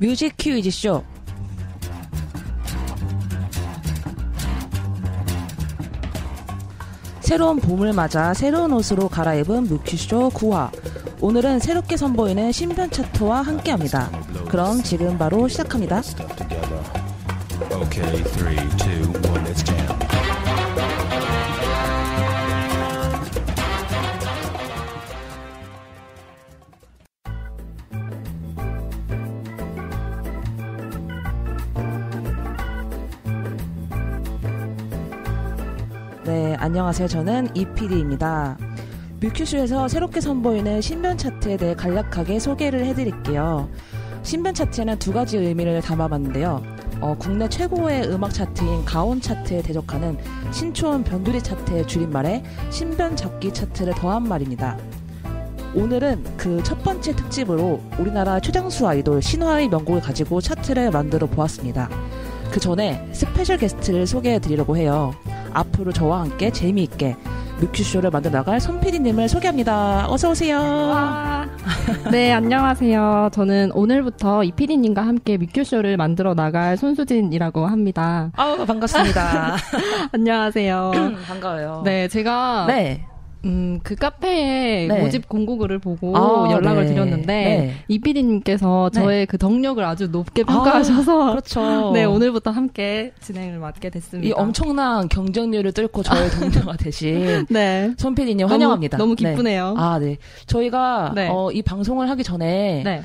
뮤직 퀴즈 쇼. 새로운 봄을 맞아 새로운 옷으로 갈아입은 뮤퀴쇼 9화. 오늘은 새롭게 선보이는 신변 차트와 함께 합니다. 그럼 지금 바로 시작합니다. 안녕하세요. 저는 이PD입니다. 뮤큐쇼에서 새롭게 선보이는 신변 차트에 대해 간략하게 소개를 해드릴게요. 신변 차트에는 두 가지 의미를 담아봤는데요. 어, 국내 최고의 음악 차트인 가온 차트에 대적하는 신촌 변두리 차트의 줄임말에 신변 잡기 차트를 더한 말입니다. 오늘은 그 첫 번째 특집으로 우리나라 최장수 아이돌 신화의 명곡을 가지고 차트를 만들어 보았습니다. 그 전에 스페셜 게스트를 소개해 드리려고 해요. 앞으로 저와 함께 재미있게 뮤큐쇼를 만들어 나갈 손PD님을 소개합니다. 어서오세요. 와. 네, 안녕하세요. 저는 오늘부터 이 PD님과 함께 뮤큐쇼를 만들어 나갈 손수진이라고 합니다. 아우, 반갑습니다. 안녕하세요. 반가워요. 네, 제가 네. 음, 그 카페에 네. 모집 공고글을 보고 아, 연락을 네. 드렸는데 네. 이 PD님께서 네. 저의 그 덕력을 아주 높게 평가하셔서 그렇죠. 네, 오늘부터 함께 진행을 맡게 됐습니다. 이 엄청난 경쟁률을 뚫고 저의 동료가 되신 네. 너무- 환영합니다. 너무 네. 기쁘네요. 아, 네. 저희가 네. 어, 이 방송을 하기 전에 네.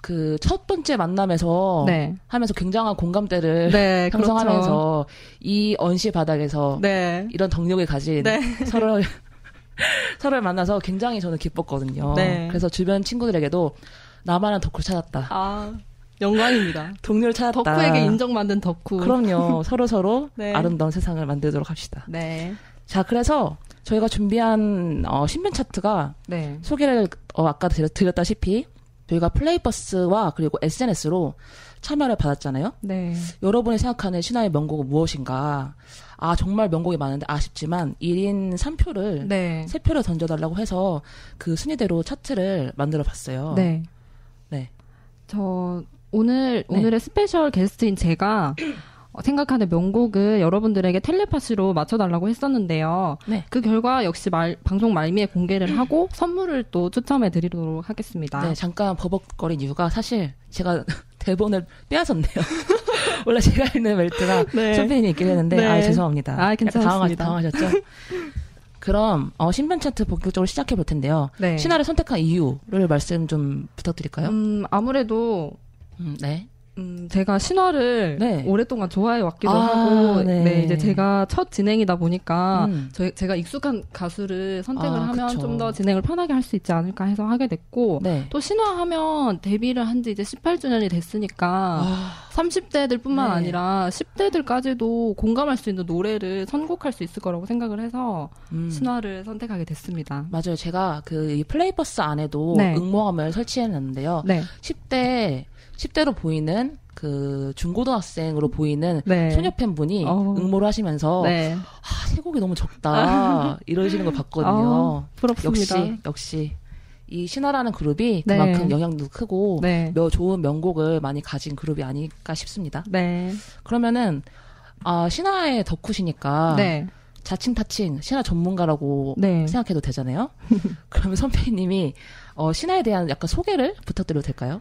그첫 번째 만남에서 네. 하면서 굉장한 공감대를 네, 그렇죠. 형성하면서 이 언시 바닥에서 네. 이런 덕력을 가진 네. 서로를 서로를 만나서 굉장히 저는 기뻤거든요. 네. 그래서 주변 친구들에게도 나만한 덕후를 찾았다. 아, 영광입니다. 동료를 찾았다. 덕후에게 인정받는 덕후. 그럼요. 서로 서로 네. 아름다운 세상을 만들도록 합시다. 네. 자, 그래서 저희가 준비한 어, 신변 차트가 네. 소개를 어, 아까 드렸, 드렸다시피 저희가 플레이버스와 그리고 SNS로 참여를 받았잖아요. 네. 여러분이 생각하는 신화의 명곡은 무엇인가? 아, 정말 명곡이 많은데 아쉽지만 1인 3표를 네. 세 표를 던져 달라고 해서 그 순위대로 차트를 만들어 봤어요. 네. 네. 저 오늘 네. 오늘의 스페셜 게스트인 제가 어, 생각하는 명곡을 여러분들에게 텔레파시로 맞춰달라고 했었는데요. 네. 그 결과 역시 말, 방송 말미에 공개를 하고 선물을 또 추첨해 드리도록 하겠습니다. 네, 잠깐 버벅거린 이유가 사실 제가 대본을 빼앗았네요. 원래 제가 있는 멘트가 네. 선배님이 있긴 했는데 네. 아 죄송합니다. 아, 괜찮습니다. 당황하, 당황하셨 죠? 그럼 어, 신변 차트 본격적으로 시작해 볼 텐데요. 네. 신화를 선택한 이유를 말씀 좀 부탁드릴까요? 음, 아무래도 음, 네. 음, 제가 신화를 네. 오랫동안 좋아해 왔기도 아, 하고, 네. 네. 이제 제가 첫 진행이다 보니까, 음. 저, 제가 익숙한 가수를 선택을 아, 하면. 좀 더 진행을 편하게 할 수 있지 않을까 해서 하게 됐고, 네. 또 신화 하면 데뷔를 한 지 이제 18주년이 됐으니까, 아, 30대들 뿐만 네. 아니라 10대들까지도 공감할 수 있는 노래를 선곡할 수 있을 거라고 생각을 해서, 음. 신화를 선택하게 됐습니다. 맞아요. 제가 그이 플레이버스 안에도 네. 응모함을 설치해놨는데요. 네. 10대 10대로 보이는 그 중고등학생으로 보이는 네. 소녀 팬분이 어. 응모를 하시면서 네. 아, 세 곡이 너무 적다 이러시는 걸 봤거든요. 아, 부럽습니다. 역시 역시 이 신화라는 그룹이 네. 그만큼 영향도 크고 네. 며 좋은 명곡을 많이 가진 그룹이 아닐까 싶습니다. 네. 그러면은 아, 신화의 덕후시니까 네. 자칭 타칭 신화 전문가라고 네. 생각해도 되잖아요. 그러면 선배님이 어, 신화에 대한 약간 소개를 부탁드려도 될까요?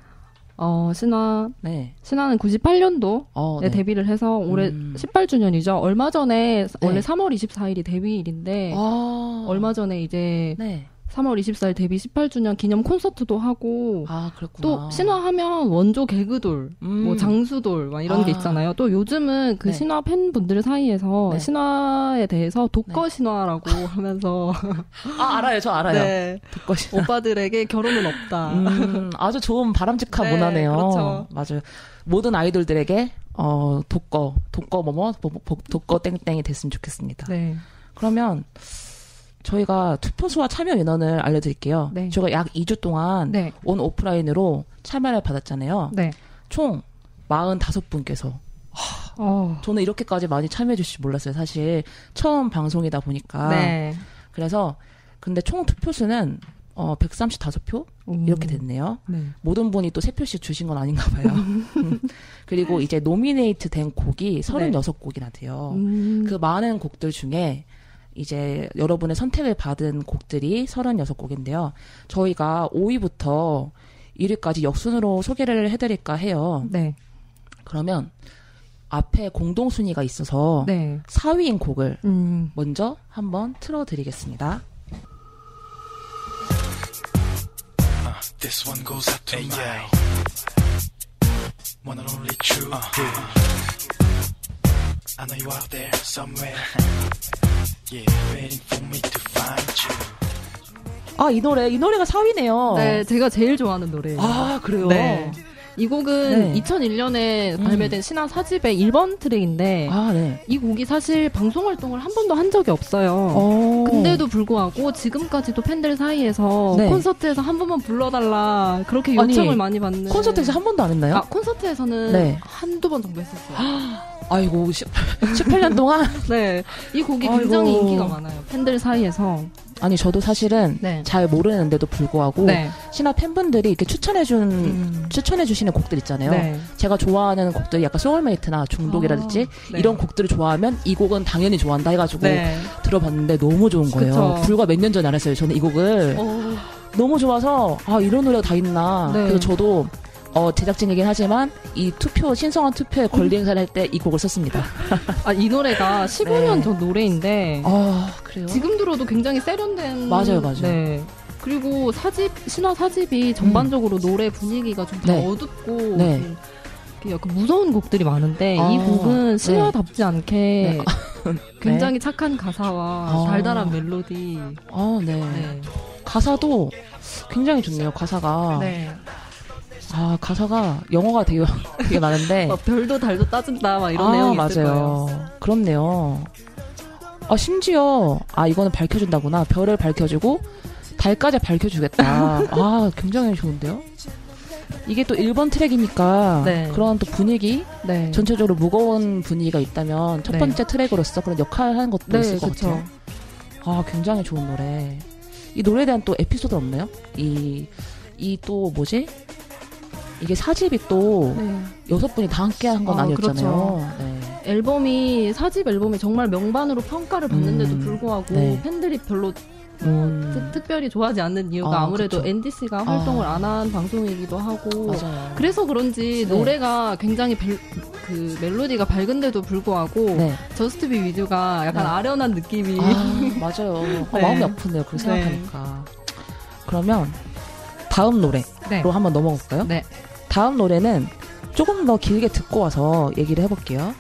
어, 신화, 네. 신화는 98년도 어, 에 네. 데뷔를 해서 올해 음. 18주년이죠. 얼마 전에 네. 원래 3월 24일이 데뷔일인데 아, 얼마 전에 이제 네. 3월 24일 데뷔 18주년 기념 콘서트도 하고 아. 또 신화하면 원조 개그돌, 음. 뭐 장수돌 막 이런 게 아. 있잖아요. 또 요즘은 그 네. 신화 팬분들 사이에서 네. 신화에 대해서 독거 신화라고 하면서 아, 알아요. 저 알아요. 네, 듣고시 오빠들에게 결혼은 없다. 음, 아주 좋은 바람직한 네, 문화네요. 그렇죠. 맞아요. 모든 아이돌들에게 어, 독거, 독거 뭐뭐, 뭐, 뭐, 독거 땡땡이 됐으면 좋겠습니다. 네. 그러면 저희가 투표 수와 참여 인원을 알려드릴게요. 네. 저희가 약 2주 동안 네. 온 오프라인으로 참여를 받았잖아요. 네. 총 45분께서 어. 저는 이렇게까지 많이 참여해 주실 줄 몰랐어요. 사실 처음 방송이다 보니까. 네. 그래서 근데 총 투표수는 어, 135표 이렇게 됐네요. 네. 모든 분이 또세 표씩 주신 건 아닌가 봐요. 음. 그리고 이제 노미네이트 된 곡이 36곡이나 돼요. 음. 그 많은 곡들 중에 이제 여러분의 선택을 받은 곡들이 36곡인데요. 저희가 5위부터 1위까지 역순으로 소개를 해드릴까 해요. 네. 그러면 앞에 공동순위가 있어서 네. 4위인 곡을 음. 먼저 한번 틀어드리겠습니다. This one goes out to my one and only true. I know you out there somewhere. yeah, waiting for me to find you. 아, 이 노래, 이 노래가 4위네요. 네, 제가 제일 좋아하는 노래예요. 아, 그래요? 네. 이 곡은 네. 2001년에 음. 발매된 신화 4집의 1번 트랙인데 아, 네. 이 곡이 사실 방송 활동을 한 번도 한 적이 없어요. 어. 근데도 불구하고 지금까지도 팬들 사이에서 네. 콘서트에서 한 번만 불러달라 그렇게 아니, 요청을 많이 받는 콘서트에서 한 번도 안 했나요? 아 콘서트에서는 네. 한두 번 정도 했었어요. 아이고, 10, 18년 동안? 네, 이 곡이 아이고. 굉장히 인기가 많아요. 팬들 사이에서. 아니, 저도 사실은 네. 잘 모르는데도 불구하고 네. 신화 팬분들이 이렇게 추천해준 음. 추천해주시는 곡들 있잖아요. 네. 제가 좋아하는 곡들이 약간 Soulmate나 중독이라든지 아, 네. 이런 곡들을 좋아하면 이 곡은 당연히 좋아한다 해가지고 네. 들어봤는데 너무 좋은 거예요. 그쵸. 불과 몇 년 전에 알았어요. 저는 이 곡을 어, 너무 좋아서 아 이런 노래가 다 있나. 네. 그래서 저도 어, 제작진이긴 하지만 이 투표 신성한 투표에 권리 행사를 할 때 이 곡을 썼습니다. 아, 이 노래가 15년 네. 전 노래인데 아 그래요? 지금 들어도 굉장히 세련된 맞아요, 맞아요. 네. 그리고 사집 신화 사집이 전반적으로 노래 분위기가 좀더 네. 어둡고 네. 좀 약간 무서운 곡들이 많은데 아, 이 곡은 신화답지 않게 네. 굉장히 착한 가사와 아. 달달한 멜로디. 아 네. 네. 가사도 굉장히 좋네요. 가사가 네. 아 가사가 영어가 되게 되게 많은데 막 별도 달도 따진다 막 이런 아, 내용이 맞아요. 있을 거예요. 그렇네요. 아, 심지어, 아, 이거는 밝혀준다구나. 별을 밝혀주고, 달까지 밝혀주겠다. 아, 굉장히 좋은데요? 이게 또 1번 트랙이니까, 네. 그런 또 분위기, 네. 전체적으로 무거운 분위기가 있다면, 첫 네. 번째 트랙으로서 그런 역할 하는 것도 네, 있을 것 그쵸. 같아요. 아, 굉장히 좋은 노래. 이 노래에 대한 또 에피소드 없나요? 이, 이 또 뭐지? 이게 사집이 또 네. 여섯 분이 다 함께 한 건 아, 아니었잖아요. 네. 앨범이 사집 앨범이 정말 명반으로 평가를 받는데도 음, 불구하고 네. 팬들이 별로 음. 특, 특별히 좋아하지 않는 이유가 아, 아, 무래도. 앤디 씨가 아. 활동을 안 한 방송이기도 하고 맞아요. 그래서 그런지 네. 노래가 굉장히 벨- 그 멜로디가 밝은데도 불구하고 네. Just Be With가 약간 네. 아련한 느낌이 아, 맞아요. 어, 네. 마음이 아프네요. 그렇게 네. 생각하니까. 그러면 다음 노래로 네. 한번 넘어가 볼까요? 네. 다음 노래는 조금 더 길게 듣고 와서 얘기를 해볼게요.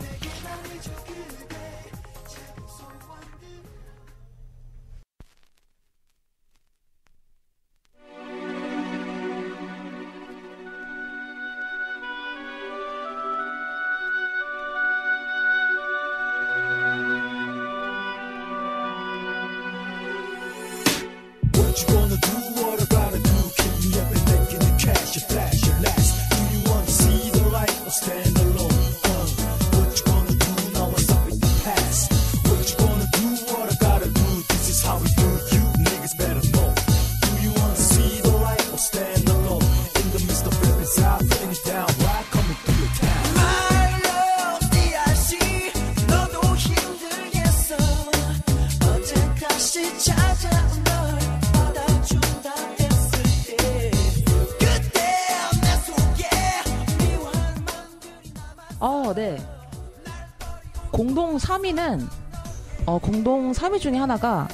공동 3위 중에 하나가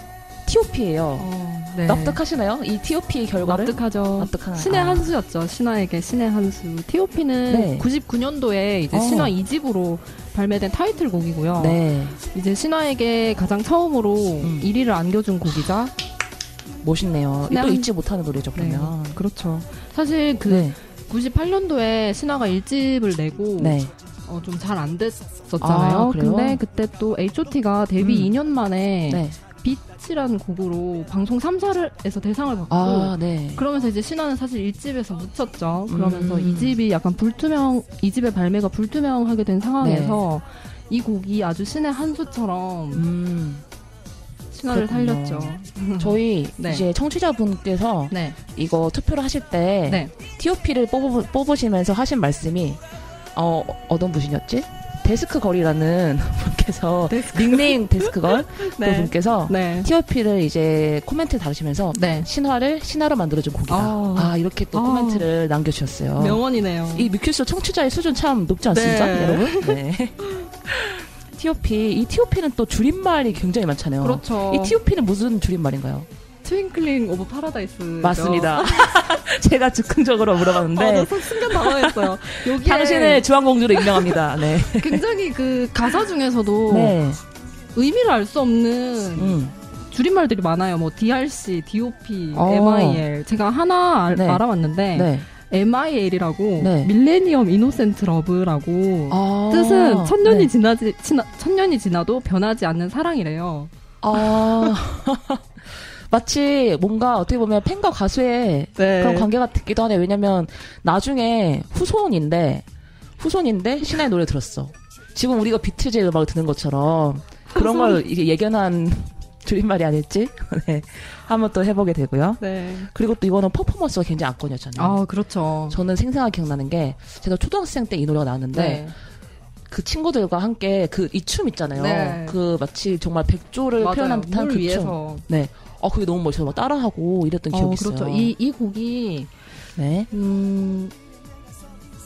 T.O.P예요. 어, 네. 납득하시나요? 이 T.O.P 결과를? 납득하죠. 납득하나요? 신의 아. 한 수였죠. 신화에게 신의 한 수. T.O.P는 네. 99년도에 이제 어. 신화 2집으로 발매된 타이틀곡이고요. 네. 이제 신화에게 가장 처음으로 음. 1위를 안겨준 곡이자 멋있네요. 네, 또 한- 잊지 못하는 노래죠, 그러면. 그렇죠. 사실 그 네. 98년도에 신화가 1집을 내고 네. 어, 좀 잘 안 됐었잖아요. 아? 근데 그때 또 H.O.T.가 데뷔 음. 2년 만에 네. 빛이라는 곡으로 방송 3사에서 대상을 받고 아, 네. 그러면서 이제 신화는 사실 1집에서 묻혔죠. 그러면서 음. 이 2집이 약간 불투명, 2집의 발매가 불투명하게 된 상황에서 이 곡이 아주 신의 한 수처럼 음. 신화를 그렇군요. 살렸죠. 저희 네. 이제 청취자분께서 네. 이거 투표를 하실 때 네. TOP를 뽑으, 뽑으시면서 하신 말씀이 어 어떤 분이셨지? Desk Girl이라는 분께서 닉네임 Desk Girl 네. 그분께서 네. TOP를 이제 코멘트 달으시면서 네. 신화를 신화로 만들어준 곡이다. 아. 아, 이렇게 또 아. 코멘트를 남겨주셨어요. 명언이네요. 이 뮤큐쇼 청취자의 수준 참 높지 않습니까, 네. 여러분? 네. TOP 이 TOP는 또 줄임말이 굉장히 많잖아요. 그렇죠. 이 TOP는 무슨 줄임말인가요? Twinkling of Paradise. 맞습니다. 제가 즉흥적으로 물어봤는데 아, 나 순간 당황했어요. 여기에 당신을 주황공주로 임명합니다. 네. 굉장히 그 가사 중에서도 네. 의미를 알 수 없는 음. 줄임말들이 많아요. 뭐 DRC, DOP, 어. MIL. 제가 하나 알, 네. 알아봤는데 네. MIL이라고 네. Millennium Innocent Love라고 아. 뜻은 천년이 네. 지나지 지나, 천년이 지나도 변하지 않는 사랑이래요. 아. 마치 뭔가 어떻게 보면 팬과 가수의 네. 그런 관계 같기도 하네. 왜냐면 나중에 후손인데 후손인데 신화의 노래 들었어. 지금 우리가 비트즈의 음악을 듣는 것처럼 그런 걸 이게 예견한 줄임말이 아닐지 네. 한번 또 해보게 되고요. 네. 그리고 또 이거는 퍼포먼스가 굉장히 압권이었잖아요. 아 그렇죠. 저는 생생하게 기억나는 게 제가 초등학생 때 이 노래가 나왔는데 네. 그 친구들과 함께 그 이 춤 있잖아요. 네. 그 마치 정말 백조를 맞아요. 표현한 듯한 물그 춤. 위에서. 네. 어 그게 너무 멋있어서 막 따라하고 이랬던 기억이 어, 있어요. 그렇죠. 이, 이 곡이, 네. 음,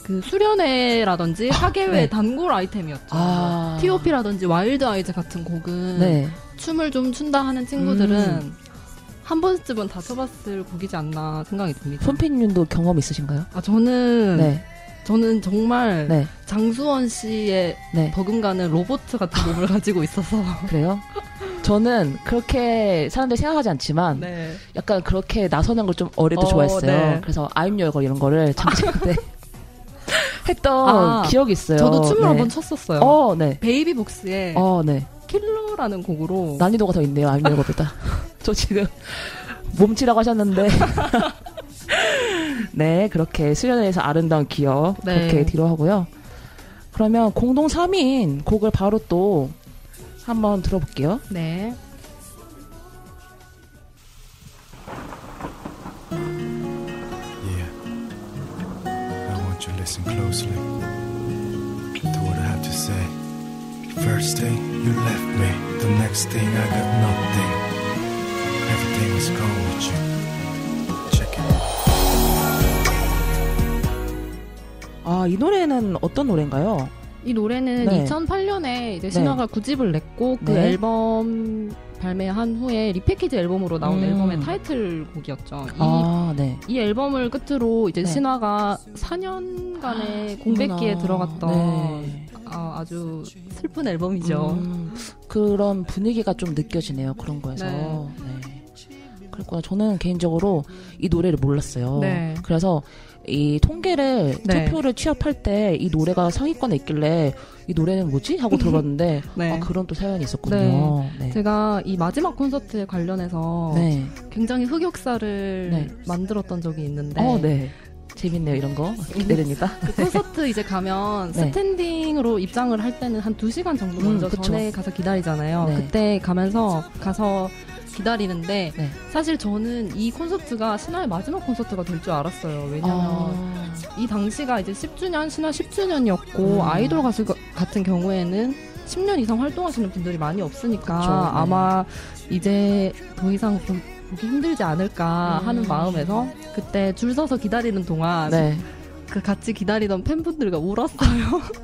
그 수련회라든지 학예회 네. 단골 아이템이었죠. 아. TOP라든지 Wild Eyes 같은 곡은 네. 춤을 좀 춘다 하는 친구들은 음. 한 번쯤은 다 춰봤을 곡이지 않나 생각이 듭니다. 손피님도 경험 있으신가요? 아, 저는, 네. 저는 정말 네. 장수원 씨의 네. 버금가는 로봇 같은 몸을 가지고 있어서. 그래요? 저는 그렇게 사람들이 생각하지 않지만 네. 약간 그렇게 나서는 걸 좀 어릴 때 어, 좋아했어요. 네. 그래서 아임여걸 이런 거를 장기자랑 때 했던 아, 기억이 있어요. 저도 춤을 네. 한번 췄었어요. 어, 네. 베이비복스의 어, 네. 킬러라는 곡으로 난이도가 더 있네요. 아임여걸보다. 저 지금 몸치라고 하셨는데. 네, 그렇게 수련회에서 아름다운 기억 네. 그렇게 뒤로 하고요. 그러면 공동 3위인 곡을 바로 또 한번 들어볼게요. 네. Yeah. I want you to listen closely to what I have to say. First thing, you left me. The next thing, I got nothing. Everything is gone with you. Check it. 아, 이 노래는 어떤 노래인가요? 이 노래는 네. 2008년에 이제 신화가 9집을 냈고 그 네. 앨범 발매한 후에 리패키지 앨범으로 나온 음. 앨범의 타이틀곡이었죠. 이, 아, 네. 이 앨범을 끝으로 이제 네. 신화가 4년간의 공백기에 어머나. 들어갔던 네. 아, 아주 슬픈 앨범이죠. 음, 그런 분위기가 좀 느껴지네요. 그런 거에서. 네. 네. 그랬구나. 저는 개인적으로 이 노래를 몰랐어요. 네. 그래서 이 통계를 네. 투표를 취합할 때 이 노래가 상위권에 있길래 이 노래는 뭐지 하고 들어봤는데 네. 아, 그런 또 사연이 있었군요. 네. 제가 이 마지막 콘서트에 관련해서 네. 굉장히 흑역사를 네. 만들었던 적이 있는데 어, 네. 재밌네요. 이런 거 기대됩니다. 그 콘서트 이제 가면 네. 스탠딩으로 입장을 할 때는 한 2시간 정도 음, 먼저 그쵸. 전에 가서 기다리잖아요. 네. 그때 가면서 가서 기다리는데 네. 사실 저는 이 콘서트가 신화의 마지막 콘서트가 될 줄 알았어요. 왜냐면 아, 이 당시가 이제 10주년, 신화 10주년이었고 음. 아이돌 가수 가- 같은 경우에는 10년 이상 활동하시는 분들이 많이 없으니까 그쵸, 네. 아마 이제 더 이상 보, 기 힘들지 않을까 음. 하는 마음에서 그때 줄 서서 기다리는 동안 네. 그 같이 기다리던 팬분들과 울었어요.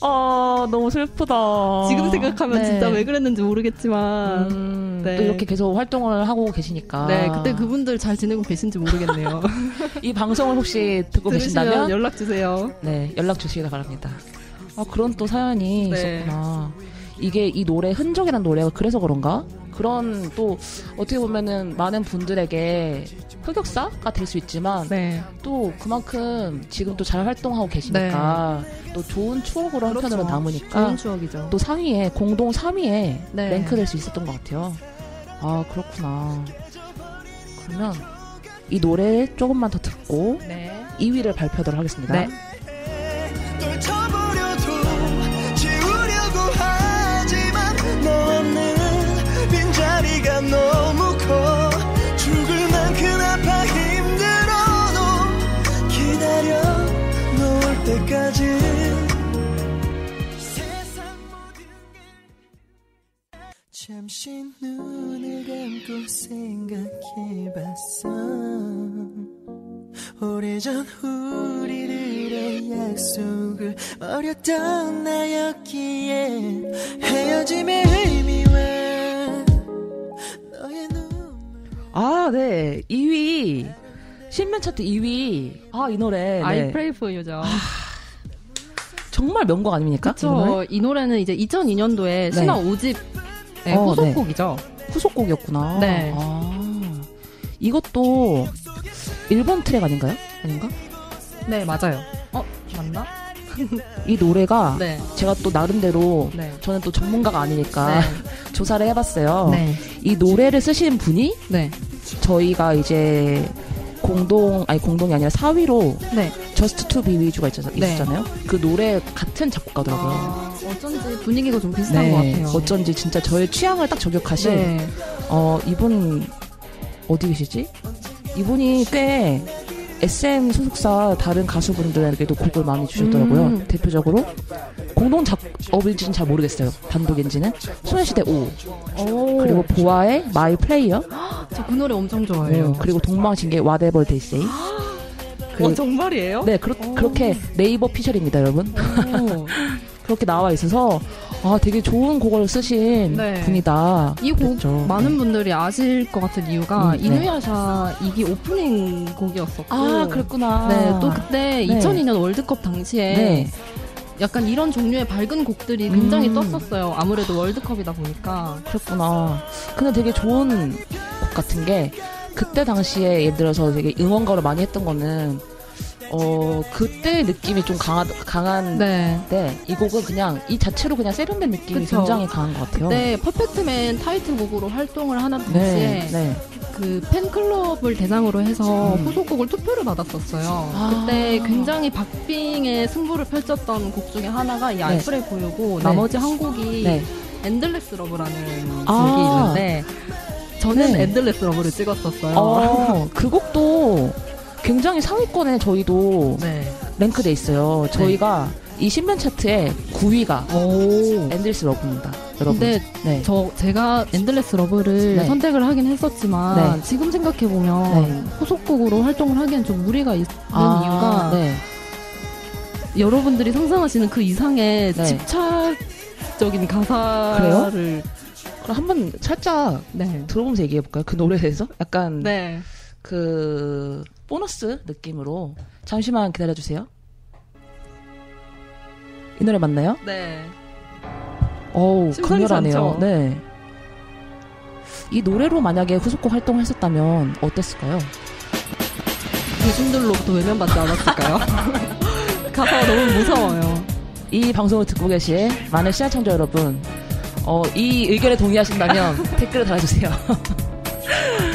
아, 너무 슬프다. 지금 생각하면 네. 진짜 왜 그랬는지 모르겠지만 음, 네. 또 이렇게 계속 활동을 하고 계시니까. 네 그때 그분들 잘 지내고 계신지 모르겠네요. 이 방송을 혹시 듣고 계신다면 연락 주세요. 네, 연락 주시기 바랍니다. 아, 그런 또 사연이 네. 있었구나. 이게 이 노래 흔적이라는 노래가 그래서 그런가? 그런 또 어떻게 보면은 많은 분들에게 흑역사가 될 수 있지만 네. 또 그만큼 지금 또 잘 활동하고 계시니까 또 좋은 추억으로 한편으로 그렇죠. 남으니까 좋은 추억이죠. 또 상위에 공동 3위에 네. 랭크될 수 있었던 것 같아요. 아 그렇구나. 그러면 이 노래 조금만 더 듣고 네. 2위를 발표하도록 하겠습니다. 네. 떨 때까지 세상 모든 게 잠시 눈을 감고 생각해봤어 오래전 우리들의 약속을 어렸던 나였기에 헤어짐의 의미와 아, 네. 2위. 신면 차트 2위. 아, 이 노래. I 네. Pray For You죠. 정말 명곡 아닙니까? 이 노래? 그쵸. 이 노래 는 이제 2002년도에 네. 신화 5집 의 어, 후속곡이죠. 후속곡이었구나. 네. 아, 이것도 일본 트랙 아닌가요? 아닌가? 네, 맞아요. 어, 맞나? 이 노래가 네. 제가 또 나름대로 네. 저는 또 전문가가 아니니까 네. 조사를 해봤어요. 네. 이 노래를 쓰신 분이 네. 저희가 이제 공동 아니 공동이 아니라 사위로 네. Just to Be With You가 있었, 네. 있었잖아요. 그 노래 같은 작곡가더라고요. 아, 어쩐지 분위기가 좀 비슷한 것 같아요. 어쩐지 진짜 저의 취향을 딱 저격하신 네. 어 이분 어디 계시지? 이분이 꽤 SM 소속사 다른 가수분들에게도 곡을 많이 주셨더라고요. 음. 대표적으로 공동 작업일지는 잘 모르겠어요. 단독인지는 소녀시대 Oh 오. 그리고 보아의 My Prayer 저 그 노래 엄청 좋아해요. 그리고 동방신기의 Whatever They Say 어, 정말이에요? 네 그렇, 그렇게 네이버 피셜입니다 여러분 오. 그렇게 나와 있어서 아 되게 좋은 곡을 쓰신 네. 분이다 이곡 그랬죠. 많은 분들이 아실 것 같은 이유가 음, 네. 이누야샤 이기 오프닝 곡이었었고 아 그랬구나 네, 또 그때 네. 2002년 월드컵 당시에 네. 약간 이런 종류의 밝은 곡들이 굉장히 음. 떴었어요. 아무래도 월드컵이다 보니까. 그랬구나. 근데 되게 좋은 곡 같은 게 그때 당시에 예를 들어서 되게 응원가를 많이 했던 거는 어 그때 느낌이 좀 강하, 강한데 네. 이 곡은 그냥 이 자체로 그냥 세련된 느낌이 그쵸. 굉장히 강한 것 같아요. 네, 퍼펙트맨 타이틀곡으로 활동을 하는 네, 동시에 네. 그 팬클럽을 대상으로 해서 음. 후속곡을 투표를 받았었어요. 아. 그때 굉장히 박빙의 승부를 펼쳤던 곡 중에 하나가 이 네. 알프레 보유고 네. 나머지 한 곡이 네. Endless Love라는 아. 곡이 있는데 저는 네. Endless Love를 찍었었어요. 어, 그 곡도 굉장히 상위권에 저희도 네. 랭크돼 있어요. 저희가 이 신변 차트의 9위가 오. Endless Love입니다. 여러분. 근데 네. 저 제가 Endless Love를 네. 선택을 하긴 했었지만 네. 지금 생각해 보면 네. 후속곡으로 활동을 하기엔 좀 무리가 있는 아, 이유가 네. 여러분들이 상상하시는 그 이상의 네. 집착적인 가사를 그럼 한번 살짝 네. 들어보면서 얘기해 볼까요? 그 노래에 대해서 약간 네. 그 보너스 느낌으로 잠시만 기다려 주세요. 이 노래 맞나요? 네. 어우 강렬하네요. 않죠? 네. 이 노래로 만약에 후속곡 활동을 했었다면 어땠을까요? 대중들로부터 외면받지 않았을까요? 가사가 너무 무서워요. 이 방송을 듣고 계신 많은 시청자 여러분, 어, 이 의견에 동의하신다면 댓글을 달아주세요.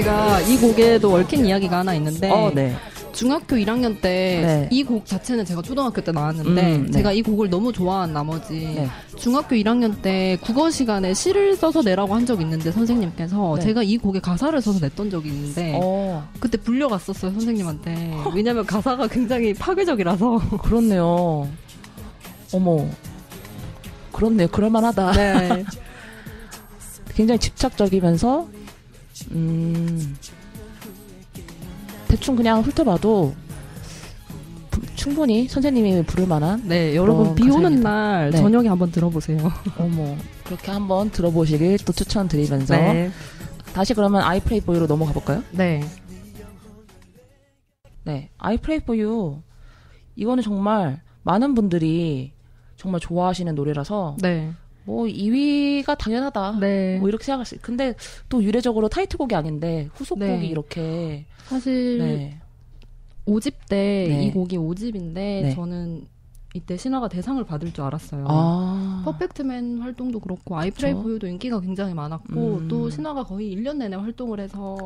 제가 이 곡에도 얽힌 이야기가 하나 있는데 어, 네. 중학교 1학년 때 네. 이곡 자체는 제가 초등학교 때 나왔는데 음, 네. 제가 이 곡을 너무 좋아한 나머지 네. 중학교 1학년 때 국어 시간에 시를 써서 내라고 한 적이 있는데 선생님께서 네. 제가 이 곡에 가사를 써서 냈던 적이 있는데 어, 그때 불려갔었어요 선생님한테 왜냐면 가사가 굉장히 파괴적이라서 그렇네요. 어머. 그렇네요. 그럴만하다. 네. 굉장히 집착적이면서, 음, 대충 그냥 훑어봐도 부- 충분히 선생님이 부를 만한, 네 여러분 비 오는. 날 네. 저녁에 한번 들어보세요 어머, 그렇게 한번 들어보시길 또 추천드리면서, 네. 다시 그러면 아이플레이 보이로 넘어가 볼까요? 네. 네, I Pray For You 이거는 정말 많은 분들이 정말 좋아하시는 노래라서 네. 뭐 2위가 당연하다. 네. 뭐 이렇게 생각할 수. 있- 근데 또 유례적으로 타이틀곡이 아닌데 후속곡이 네. 이렇게 사실 네. 5집 때 네. 이 곡이 5집인데 네. 저는 이때 신화가 대상을 받을 줄 알았어요. 아. 퍼펙트맨 활동도 그렇고 아이프레이. 보유도 인기가 굉장히 많았고 음. 또 신화가 거의 1년 내내 활동을 해서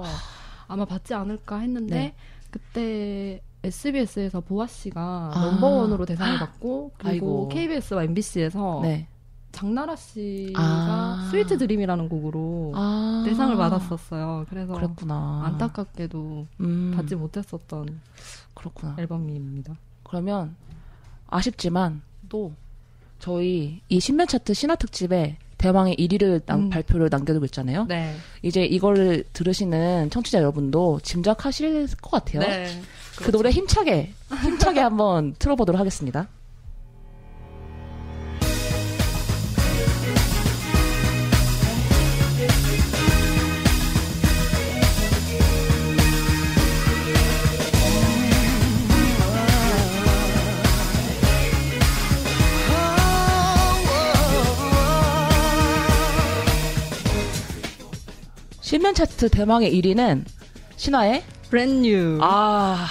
아마 받지 않을까 했는데 네. 그때 SBS에서 보아 씨가 아. Number One으로 대상을 받고 그리고 아이고. KBS와 MBC에서 네. 장나라 씨가 아. Sweet Dream이라는 곡으로 아. 대상을 받았었어요. 그래서 그랬구나. 안타깝게도 음. 받지 못했었던 그렇구나. 앨범입니다. 그러면 아쉽지만 또 저희 이 신변 차트 신화 특집의 대망의 1위를 음. 발표를 남겨두고 있잖아요. 네. 이제 이걸 들으시는 청취자 여러분도 짐작하실 것 같아요. 네. 그 노래 힘차게 힘차게 한번 틀어보도록 하겠습니다. 실면 차트 대망의 1위는 신화의 Brand New. 아,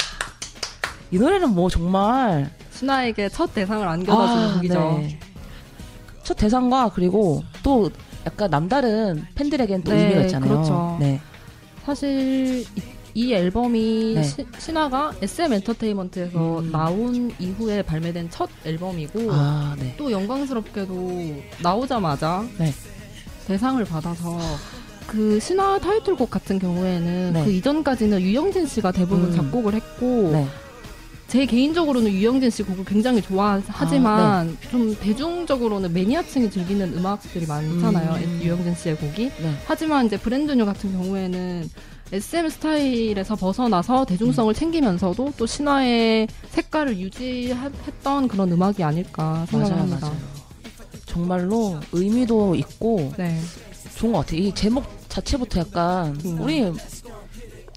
이 노래는 뭐 정말 신화에게 첫 대상을 안겨다주는 아, 곡이죠. 네. 첫 대상과 그리고 또 약간 남다른 팬들에겐 또 네, 의미가 있잖아요. 그렇죠. 네. 사실 이, 이 앨범이 네. 시- 신화가 SM 엔터테인먼트에서 음. 나온 이후에 발매된 첫 앨범이고 아, 네. 또 영광스럽게도 나오자마자 네. 대상을 받아서 그 신화 타이틀곡 같은 경우에는 네. 그 이전까지는 유영진 씨가 대부분 음. 작곡을 했고 네. 제 개인적으로는 유영진 씨 곡을 굉장히 좋아하지만 아, 좀 대중적으로는 매니아층이 즐기는 음악들이 많잖아요. 음. 유영진 씨의 곡이. 네. 하지만 이제 브랜드뉴 같은 경우에는 SM 스타일에서 벗어나서 대중성을 챙기면서도 또 신화의 색깔을 유지했던 그런 음악이 아닐까 생각합니다. 맞아요. 정말로 의미도 있고 네. 좋은 것 같아요. 이 제목 자체부터 약간 음. 우리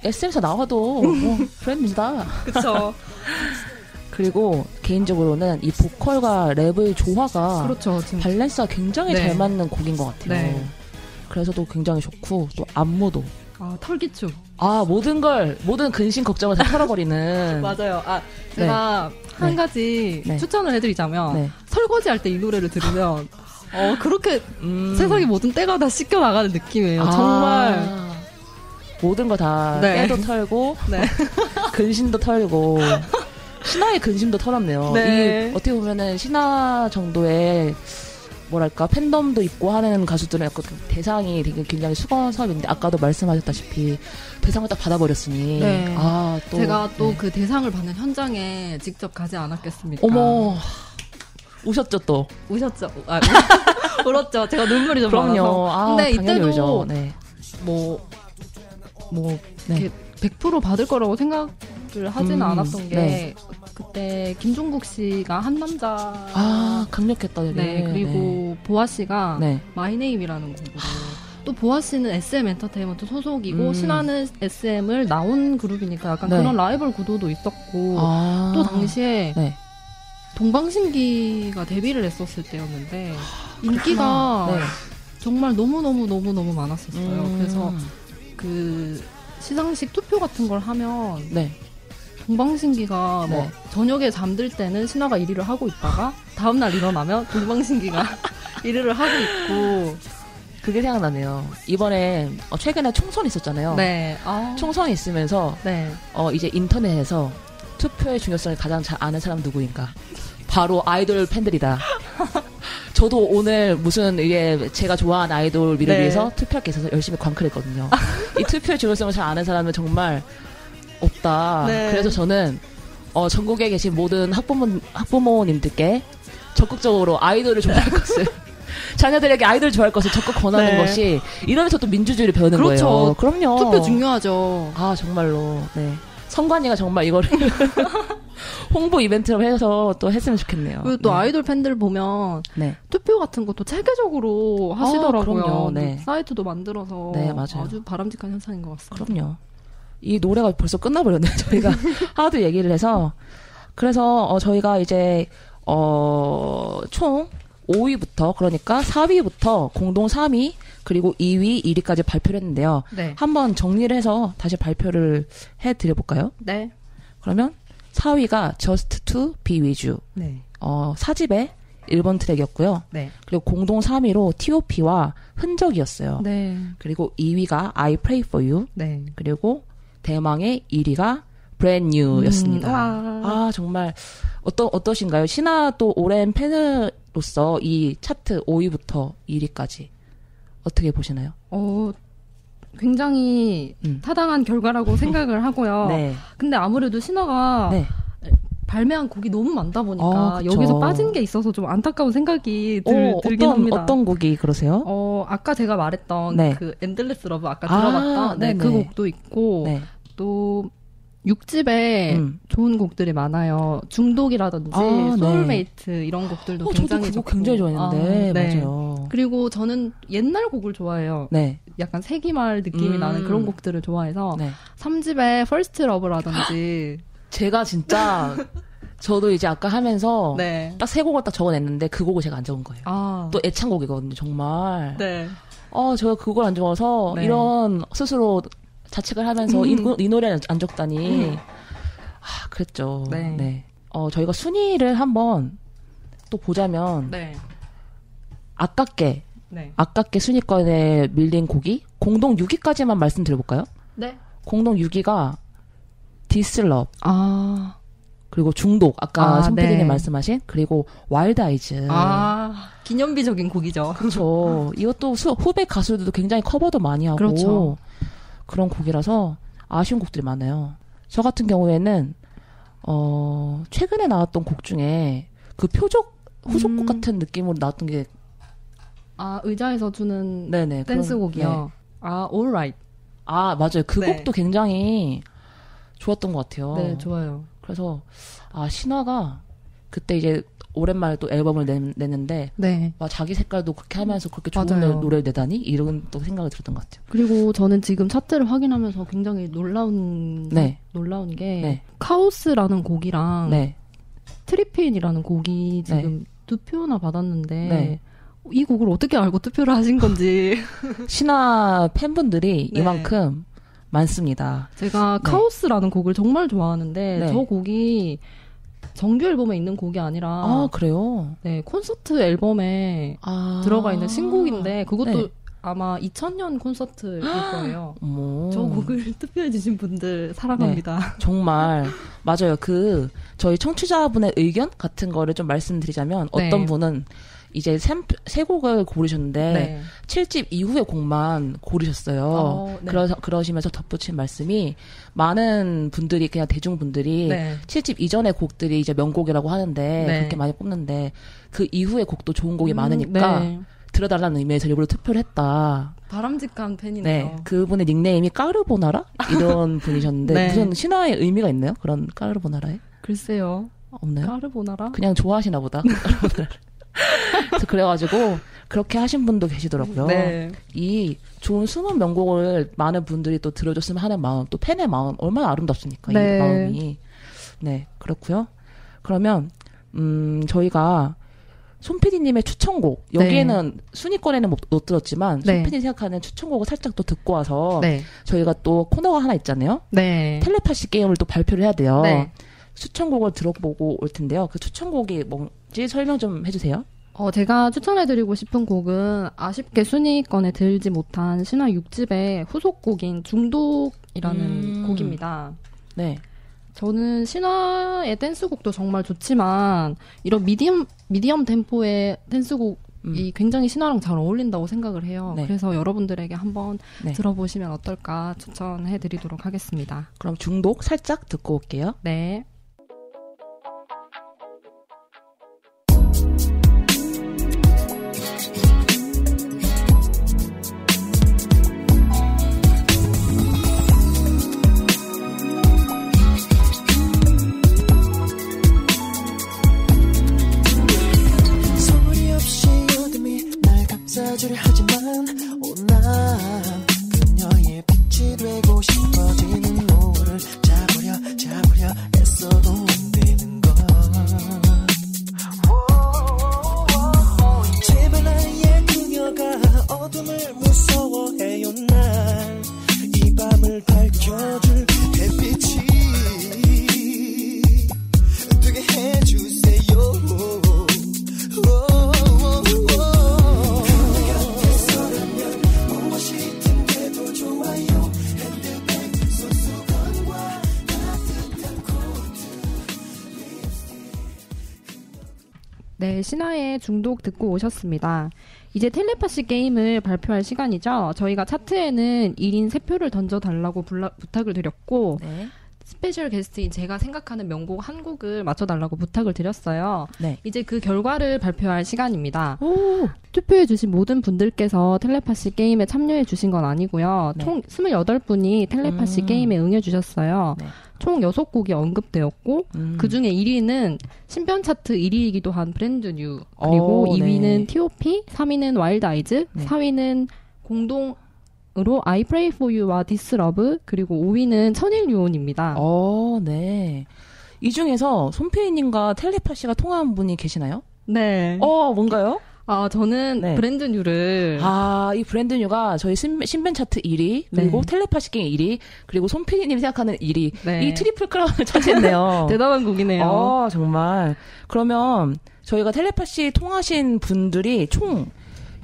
SM에서 나와도 뭐 브랜드다. 그렇죠. 그리고 개인적으로는 이 보컬과 랩의 조화가 그렇죠. 밸런스가 굉장히 네. 잘 맞는 곡인 것 같아요. 네. 그래서 또 굉장히 좋고 또 안무도 아, 털기춤. 아 모든 걸 모든 근심 걱정을 다 털어버리는 맞아요. 아, 제가 한 네. 가지 네. 추천을 해드리자면 네. 설거지 할 때 이 노래를 들으면 어 그렇게 음. 세상의 모든 때가 다 씻겨 나가는 느낌이에요. 아, 정말. 모든 거 다 네. 때도 털고 네. 근심도 털고 신화의 근심도 털었네요. 네. 이 어떻게 보면은 신화 정도의 뭐랄까 팬덤도 있고 하는 가수들은 약간 그 대상이 되게 굉장히 수건섭인데 아까도 말씀하셨다시피 대상을 딱 받아버렸으니 네. 아 또 제가 또 그 대상을 받는 현장에 직접 가지 않았겠습니까? 어머 우셨죠 또 우셨죠? 아, 울었죠. 제가 눈물이 좀 그럼요. 많아서. 아, 근데 이때도 울죠. 네. 뭐, 뭐, 네. 이렇게 100% 받을 거라고 생각을 하지는 음, 않았던 게, 네. 그때 김종국 씨가 한 남자. 아 강력했다 되게. 네, 그리고 보아 씨가 네. My Name이라는 곡으로. 또 보아 씨는 SM 엔터테인먼트 소속이고 음. 신화는 SM을 나온 그룹이니까 약간 네. 그런 라이벌 구도도 있었고 아. 또 당시에 네. 동방신기가 데뷔를 했었을 때였는데 인기가 아, 네. 정말 너무 너무 너무 너무 많았었어요. 음. 그래서 그 시상식 투표 같은 걸 하면 네. 동방신기가 뭐 네. 저녁에 잠들 때는 신화가 1위를 하고 있다가 다음 날 일어나면 동방신기가 1위를 하고 있고 그게 생각나네요. 이번에 어, 최근에 총선 있었잖아요. 네. 아. 총선이 있으면서 네. 어, 이제 인터넷에서 투표의 중요성을 가장 잘 아는 사람 누구인가? 바로 아이돌 팬들이다. 저도 오늘 무슨 이게 제가 좋아하는 아이돌 미를 네. 위해서 투표할 게 있어서 열심히 광클했거든요. 이 투표의 중요성을 잘 아는 사람은 정말 없다. 네. 그래서 저는 어, 전국에 계신 모든 학부모 학부모님들께 적극적으로 아이돌을 좋아할 것을 자녀들에게 아이돌 좋아할 것을 적극 권하는 네. 것이 이러면서 또 민주주의를 배우는 그렇죠. 거예요. 그럼요. 투표 중요하죠. 아 정말로 네 성관이가 정말 이거를 홍보 이벤트로 해서 또 했으면 좋겠네요. 그리고 또 네. 아이돌 팬들 보면 네. 투표 같은 것도 체계적으로 하시더라고요. 그럼요. 네. 사이트도 만들어서 네. 아주 바람직한 현상인 것 같습니다. 그럼요. 이 노래가 벌써 끝나버렸네요. 저희가 하도 얘기를 해서 그래서 어, 저희가 이제 어, 총 5위부터 그러니까 4위부터 공동 3위 그리고 2위, 1위까지 발표를 했는데요. 네. 한번 정리를 해서 다시 발표를 해 드려 볼까요? 네. 그러면 4위가 Just to Be With You 네. 어, 사집의 일본 트랙이었고요. 네. 그리고 공동 3위로 T.O.P와 흔적이었어요. 네. 그리고 2위가 I Pray For You. 네. 그리고 대망의 1위가 Brand New였습니다. 음, 와. 아 정말 어떠 어떠신가요? 신화 또 오랜 팬으로서 이 차트 5위부터 1위까지 어떻게 보시나요? 어, 굉장히 음. 타당한 결과라고 생각을 하고요. 네, 근데 아무래도 신화가 네, 발매한 곡이 너무 많다 보니까 아. 여기서 빠진 게 있어서 좀 안타까운 생각이 들, 어, 들긴 어떤 합니다. 어떤 곡이 그러세요? 어, 아까 제가 말했던 네. 그 Endless Love 아까 아, 들어봤던 네, 그 네네. 곡도 있고 네. 또 6집에 음. 좋은 곡들이 많아요. 중독이라든지 아, 네. 소울메이트 이런 곡들도 어, 저도 굉장히 그거. 굉장히 좋아했는데 아, 네. 맞아요. 그리고 저는 옛날 곡을 좋아해요. 네. 약간 세기말 느낌이 음. 나는 그런 곡들을 좋아해서 네. 3집에 First Love라든지 제가 진짜 저도 이제 아까 하면서 네. 딱세 곡을 딱 적어냈는데 그 곡을 제가 안 적은 거예요. 아. 또 애창곡이거든요, 정말. 네. 어, 제가 그걸 안 적어서 네. 이런 스스로 자책을 하면서 이, 음. 이 노래를 안 적다니. 아, 그랬죠. 네. 어, 저희가 순위를 한번 또 보자면 네. 아깝게 네. 아깝게 순위권에 밀린 곡이 공동 6위까지만 말씀드려볼까요? 네. 공동 6위가 This Love 아. 그리고 중독 아까 아, 손PD님 네. 말씀하신 그리고 Wild Eyes 아. 기념비적인 곡이죠. 그렇죠. 이것도 수- 후배 가수들도 굉장히 커버도 많이 하고 그렇죠. 런 곡이라서 아쉬운 곡들이 많아요. 저 같은 경우에는 어 최근에 나왔던 곡 중에 그 표적 후속곡 음. 같은 느낌으로 나왔던 게 아, 의자에서 주는 네네 그런- 댄스곡이요. 네. 아, alright. 아 맞아요. 그 네. 곡도 굉장히 좋았던 것 같아요. 네, 좋아요. 그래서 아 신화가 그때 이제 오랜만에 또 앨범을 내, 냈는데 네. 와 자기 색깔도 그렇게 하면서 그렇게 좋은 맞아요. 노래를 내다니 이런 또 생각이 들었던 것 같아요. 그리고 저는 지금 차트를 확인하면서 굉장히 놀라운 네. 놀라운 게 네. 카오스라는 곡이랑 네. Trippin'이라는 곡이 지금 두 표나 받았는데 네. 이 곡을 어떻게 알고 투표를 하신 건지 신화 팬분들이 네. 이만큼 많습니다. 제가 네. 카오스라는 곡을 정말 좋아하는데 네. 저 곡이 정규 앨범에 있는 곡이 아니라 아, 그래요? 네 콘서트 앨범에 아. 들어가 있는 신곡인데 그것도 네. 아마 2000년 콘서트일 거예요. 어머. 저 곡을 투표해 주신 분들 사랑합니다. 정말 맞아요. 그 저희 청취자분의 의견 같은 거를 좀 말씀드리자면 네. 어떤 분은 이제 세, 세 곡을 고르셨는데 네. 칠 7집 이후의 곡만 고르셨어요. 어, 네. 그러, 그러시면서 덧붙인 말씀이 많은 분들이 그냥 대중분들이 네. 7집 이전의 곡들이 이제 명곡이라고 하는데 네. 그렇게 많이 뽑는데 그 이후의 곡도 좋은 곡이 음, 많으니까 네. 들어달라는 의미에서 일부러 투표를 했다. 바람직한 팬이네요. 네. 그분의 닉네임이 까르보나라? 이런 분이셨는데 네. 무슨 신화의 의미가 있나요? 그런 까르보나라에? 글쎄요. 없나요? 까르보나라? 그냥 좋아하시나 보다. 까르보나라를. 그래서 그래가지고 그렇게 하신 분도 계시더라고요. 네. 이 좋은 숨은 명곡을 많은 분들이 또 들어줬으면 하는 마음, 또 팬의 마음 얼마나 아름답습니까? 네. 이 마음이. 네, 그렇고요. 그러면 음 저희가 손PD님의 추천곡 여기에는 순위권에는 못, 못 들었지만 네. 손PD 생각하는 추천곡을 살짝 또 듣고 와서 네. 저희가 또 코너가 하나 있잖아요. 네. 텔레파시 게임을 또 발표를 해야 돼요. 네. 추천곡을 들어보고 올 텐데요. 그 추천곡이 뭔지 설명 좀 해주세요. 어, 제가 추천해드리고 싶은 곡은 아쉽게 순위권에 들지 못한 신화 6집의 후속곡인 중독이라는 음. 곡입니다. 네. 저는 신화의 댄스곡도 정말 좋지만 이런 미디엄 미디엄 템포의 댄스곡이 음. 굉장히 신화랑 잘 어울린다고 생각을 해요. 네. 그래서 여러분들에게 한번 네. 들어보시면 어떨까 추천해드리도록 하겠습니다. 그럼 중독 살짝 듣고 올게요. 네. 중독 듣고 오셨습니다. 이제 텔레파시 게임을 발표할 시간이죠. 저희가 차트에는 1인 3표를 던져달라고 불라- 부탁을 드렸고, 네. 스페셜 게스트인 제가 생각하는 명곡 한 곡을 맞춰달라고 부탁을 드렸어요. 네. 이제 그 결과를 발표할 시간입니다. 오. 투표해주신 모든 분들께서 텔레파시 게임에 참여해주신 건 아니고요. 네. 총 28분이 텔레파시 음. 게임에 응해주셨어요. 네. 총 6곡이 언급되었고, 음. 그 중에 1위는 신변 차트 1위이기도 한 Brand New, 그리고 어, 2위는 네. T.O.P, 3위는 Wild Eyes, 네. 4위는 공동 으로 I Pray For You와 This Love, 그리고 5위는 천일유혼입니다. 어, 네. 이 중에서 손피디님과 텔레파시가 통한 분이 계시나요? 네. 어, 뭔가요? 아, 저는 네. Brand New를. 아, 이 Brand New가 저희 신, 신변 차트 1위, 그리고 네. 텔레파시 게임 1위, 그리고 손피디님이 생각하는 1위. 네. 이 트리플 크라운을 차지했네요. 대단한 곡이네요. 어, 정말. 그러면 저희가 텔레파시 통하신 분들이 총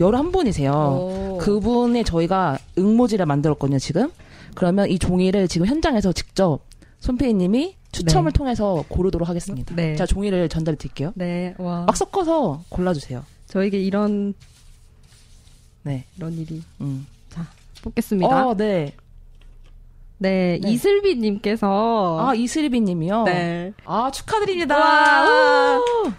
11분이세요. 오. 그분의 저희가 응모지를 만들었거든요, 지금. 그러면 이 종이를 지금 현장에서 직접 손피디님이 추첨을 네. 통해서 고르도록 하겠습니다. 네. 자, 종이를 전달해 드릴게요. 네, 와. 막 섞어서 골라주세요. 저에게 이런, 네. 이런 일이 음. 뽑겠습니다. 어, 네. 네, 네. 이슬비님께서. 아, 이슬비 님이요? 네. 아, 축하드립니다. 와, 우!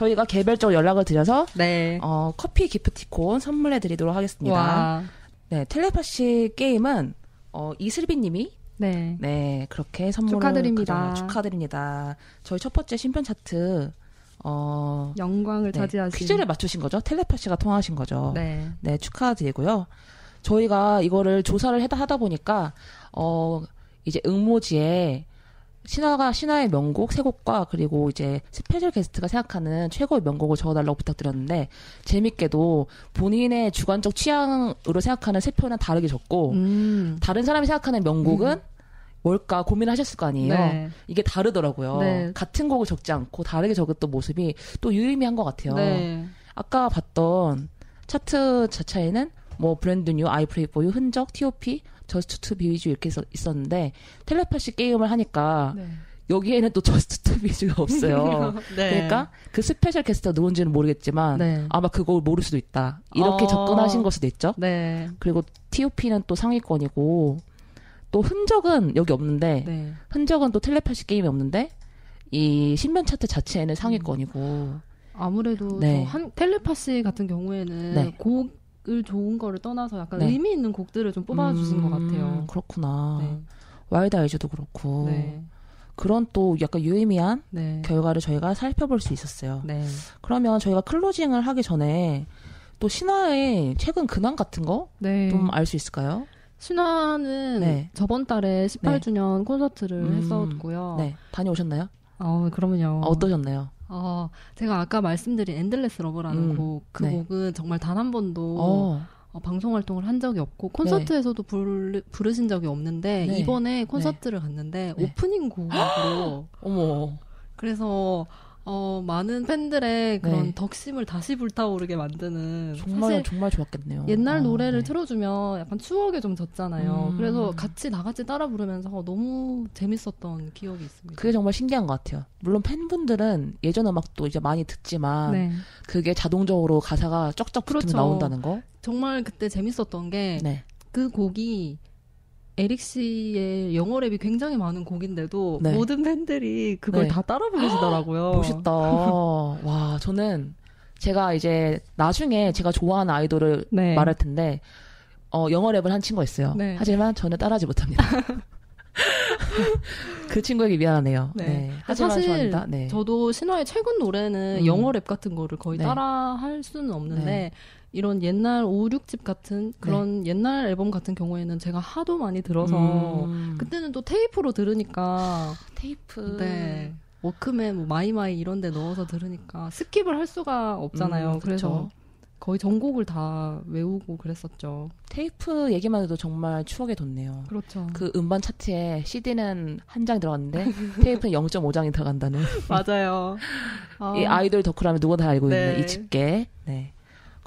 저희가 개별적으로 연락을 드려서 네. 어, 커피 기프티콘 선물해 드리도록 하겠습니다. 와. 네, 텔레파시 게임은 어, 이슬비 님이 네. 네, 그렇게 선물을 축하드립니다. 가져와- 축하드립니다. 저희 첫 번째 신변 차트 어 영광을 네, 차지하신. 퀴즈를 맞추신 거죠? 텔레파시가 통하신 거죠? 네. 네, 축하드리고요. 저희가 이거를 조사를 하다, 하다 보니까, 어, 이제 응모지에 신화가, 신화의 명곡 세 곡과 그리고 이제 스페셜 게스트가 생각하는 최고의 명곡을 적어달라고 부탁드렸는데, 재밌게도 본인의 주관적 취향으로 생각하는 세 표는 다르게 적고, 음. 다른 사람이 생각하는 명곡은 뭘까 고민하셨을 거 아니에요. 네. 이게 다르더라고요. 네. 같은 곡을 적지 않고 다르게 적었던 모습이 또 유의미한 것 같아요. 네. 아까 봤던 차트 자체에는 뭐 Brand New, I Pray For You, 흔적, T.O.P, Just To Be With You 이렇게 있- 있었는데 텔레파시 게임을 하니까 네. 여기에는 또 Just To Be With You가 없어요. 네. 그러니까 그 스페셜 게스트가 누군지는 모르겠지만 네. 아마 그걸 모를 수도 있다. 이렇게 어. 접근하신 걸 수도 있죠. 네. 그리고 T.O.P는 또 상위권이고 또 흔적은 여기 없는데 네. 흔적은 또 텔레파시 게임이 없는데 이 신변 차트 자체에는 상위권이고 아무래도 네. 저 한, 텔레파시 같은 경우에는 네. 곡을 좋은 거를 떠나서 약간 네. 의미 있는 곡들을 좀 뽑아주신 것 음, 같아요. 그렇구나. 네. Wild Eyes도 그렇고 네. 그런 또 약간 유의미한 네. 결과를 저희가 살펴볼 수 있었어요. 네. 그러면 저희가 클로징을 하기 전에 또 신화의 최근 근황 같은 거좀 네. 알수 있을까요? 신화는 네. 저번 달에 18주년 콘서트를 음. 했었고요. 네, 다녀오셨나요? 어, 그러면요. 어떠셨나요? 어, 제가 아까 말씀드린 Endless Love라는 음. 곡, 그 네. 곡은 정말 단 한 번도 어, 어, 방송 활동을 한 적이 없고 콘서트에서도 부르, 부르 신 적이 없는데 네. 이번에 콘서트를 갔는데 네. 오프닝 곡으로 어머, 그래서 어, 많은 팬들의 그런 네. 덕심을 다시 불타오르게 만드는 정말 정말 좋았겠네요. 옛날 아, 노래를 네. 틀어주면 약간 추억에 좀 젖잖아요. 음. 그래서 같이 다 같이 따라 부르면서 너무 재밌었던 기억이 있습니다. 그게 정말 신기한 것 같아요. 물론 팬분들은 예전 음악도 이제 많이 듣지만 네. 그게 자동적으로 가사가 쩍쩍 붙으면 그렇죠. 나온다는 거. 정말 그때 재밌었던 게 네. 그 곡이 에릭 씨의 영어 랩이 굉장히 많은 곡인데도 네. 모든 팬들이 그걸 네. 다 따라 부르시더라고요. 멋있다. 와, 저는 제가 이제 나중에 제가 좋아하는 아이돌을 네. 말할 텐데 어, 영어 랩을 한 친구가 있어요. 네. 하지만 저는 따라하지 못합니다. 그 친구에게 미안하네요. 네. 네. 하지만 사실 좋아합니다. 네. 저도 신화의 최근 노래는 음. 영어 랩 같은 거를 거의 네. 따라 할 수는 없는데 네. 이런 옛날 5, 6집 같은 그런 옛날 앨범 같은 경우에는 제가 하도 많이 들어서 음. 그때는 또 테이프로 들으니까 테이프. 네. 워크맨, 뭐 마이마이 이런 데 넣어서 들으니까 skip을 할 수가 없잖아요. 음, 그래서. 거의 전곡을 다 외우고 그랬었죠. 테이프 얘기만 해도 정말 추억에 돋네요. 그렇죠. 그 음반 차트에 CD는 한 장 들어갔는데 테이프는 0.5장이 들어간다는 맞아요. 아, 이 아이돌 덕후라면 누구나 다 알고 네. 있는 이 집계. 네.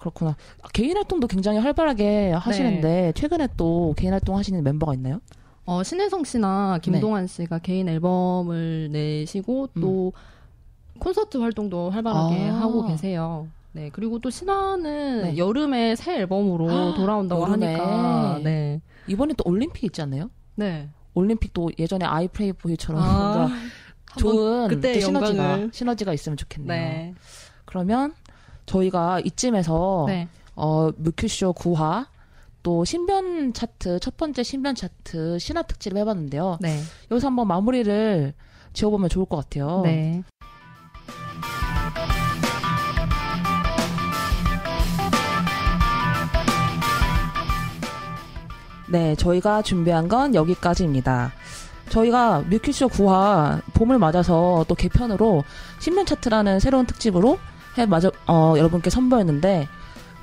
그렇구나. 아, 개인 활동도 굉장히 활발하게 하시는데 네. 최근에 또 개인 활동 하시는 멤버가 있나요? 어, 신혜성 씨나 김동완 씨가 개인 앨범을 내시고 또 콘서트 활동도 활발하게 아. 하고 계세요. 네. 그리고 또 신화는 네. 여름에 새 앨범으로 아, 돌아온다고 여름에. 하니까 네. 이번에 또 올림픽 있지 않나요? 네. 올림픽도 예전에 아이 프레이 보이처럼 아, 뭔가 한번 좋은 그때 또 시너지가. 시너지가 있으면 좋겠네요. 네. 그러면 저희가 이쯤에서 네. 어 뮤큐쇼 9화 또 신변 차트 첫 번째 신변 차트 신화 특집을 해봤는데요. 네. 여기서 한번 마무리를 지어보면 좋을 것 같아요. 네. 네, 저희가 준비한 건 여기까지입니다. 저희가 뮤큐쇼 9화 봄을 맞아서 또 개편으로 신변 차트라는 새로운 특집으로 해 맞아 어, 여러분께 선보였는데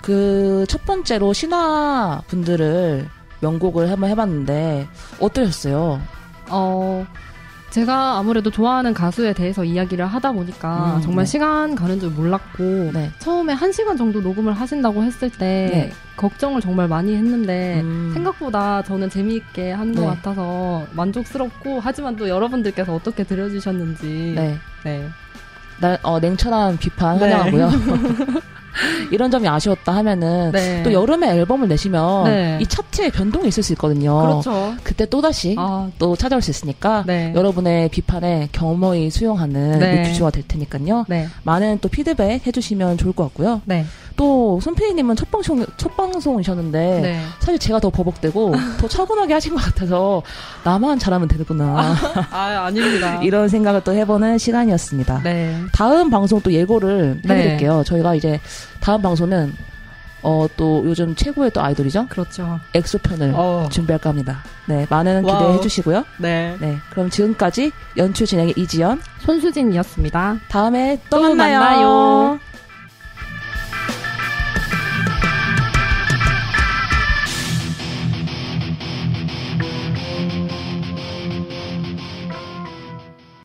그 첫 번째로 신화 분들을 명곡을 한번 해봤는데 어떠셨어요? 어, 제가 아무래도 좋아하는 가수에 대해서 이야기를 하다 보니까 음, 정말 네. 시간 가는 줄 몰랐고 네. 처음에 한 시간 정도 녹음을 하신다고 했을 때 네. 걱정을 정말 많이 했는데 음, 생각보다 저는 재미있게 한것 네. 같아서 만족스럽고 하지만 또 여러분들께서 어떻게 들어주셨는지 네. 네. 나, 어, 냉철한 비판 네. 환영하고요. 이런 점이 아쉬웠다 하면은 네. 또 여름에 앨범을 내시면 네. 이 차트에 변동이 있을 수 있거든요. 그렇죠. 그때 또 다시 아, 또 찾아올 수 있으니까 네. 여러분의 비판에 겸허히 수용하는 네. 뮤큐쇼가 될 테니까요. 네. 많은 또 피드백 해주시면 좋을 것 같고요. 네. 또 손피디님은 첫 방송 첫 방송이셨는데 네. 사실 제가 더 버벅대고 더 차분하게 하신 것 같아서 나만 잘하면 되는구나 아, 아 닙니다. 이런 생각을 또 해보는 시간이었습니다. 네. 다음 방송 또 예고를 네. 해드릴게요. 저희가 이제 다음 방송은 어 또 요즘 최고의 또 아이돌이죠 그렇죠. 엑소 편을 어. 준비할까 합니다. 네 많은. 기대해 주시고요. 네. 네 그럼 지금까지 연출 진행의 이지연 손수진이었습니다. 다음에 또, 또 만나요. 만나요.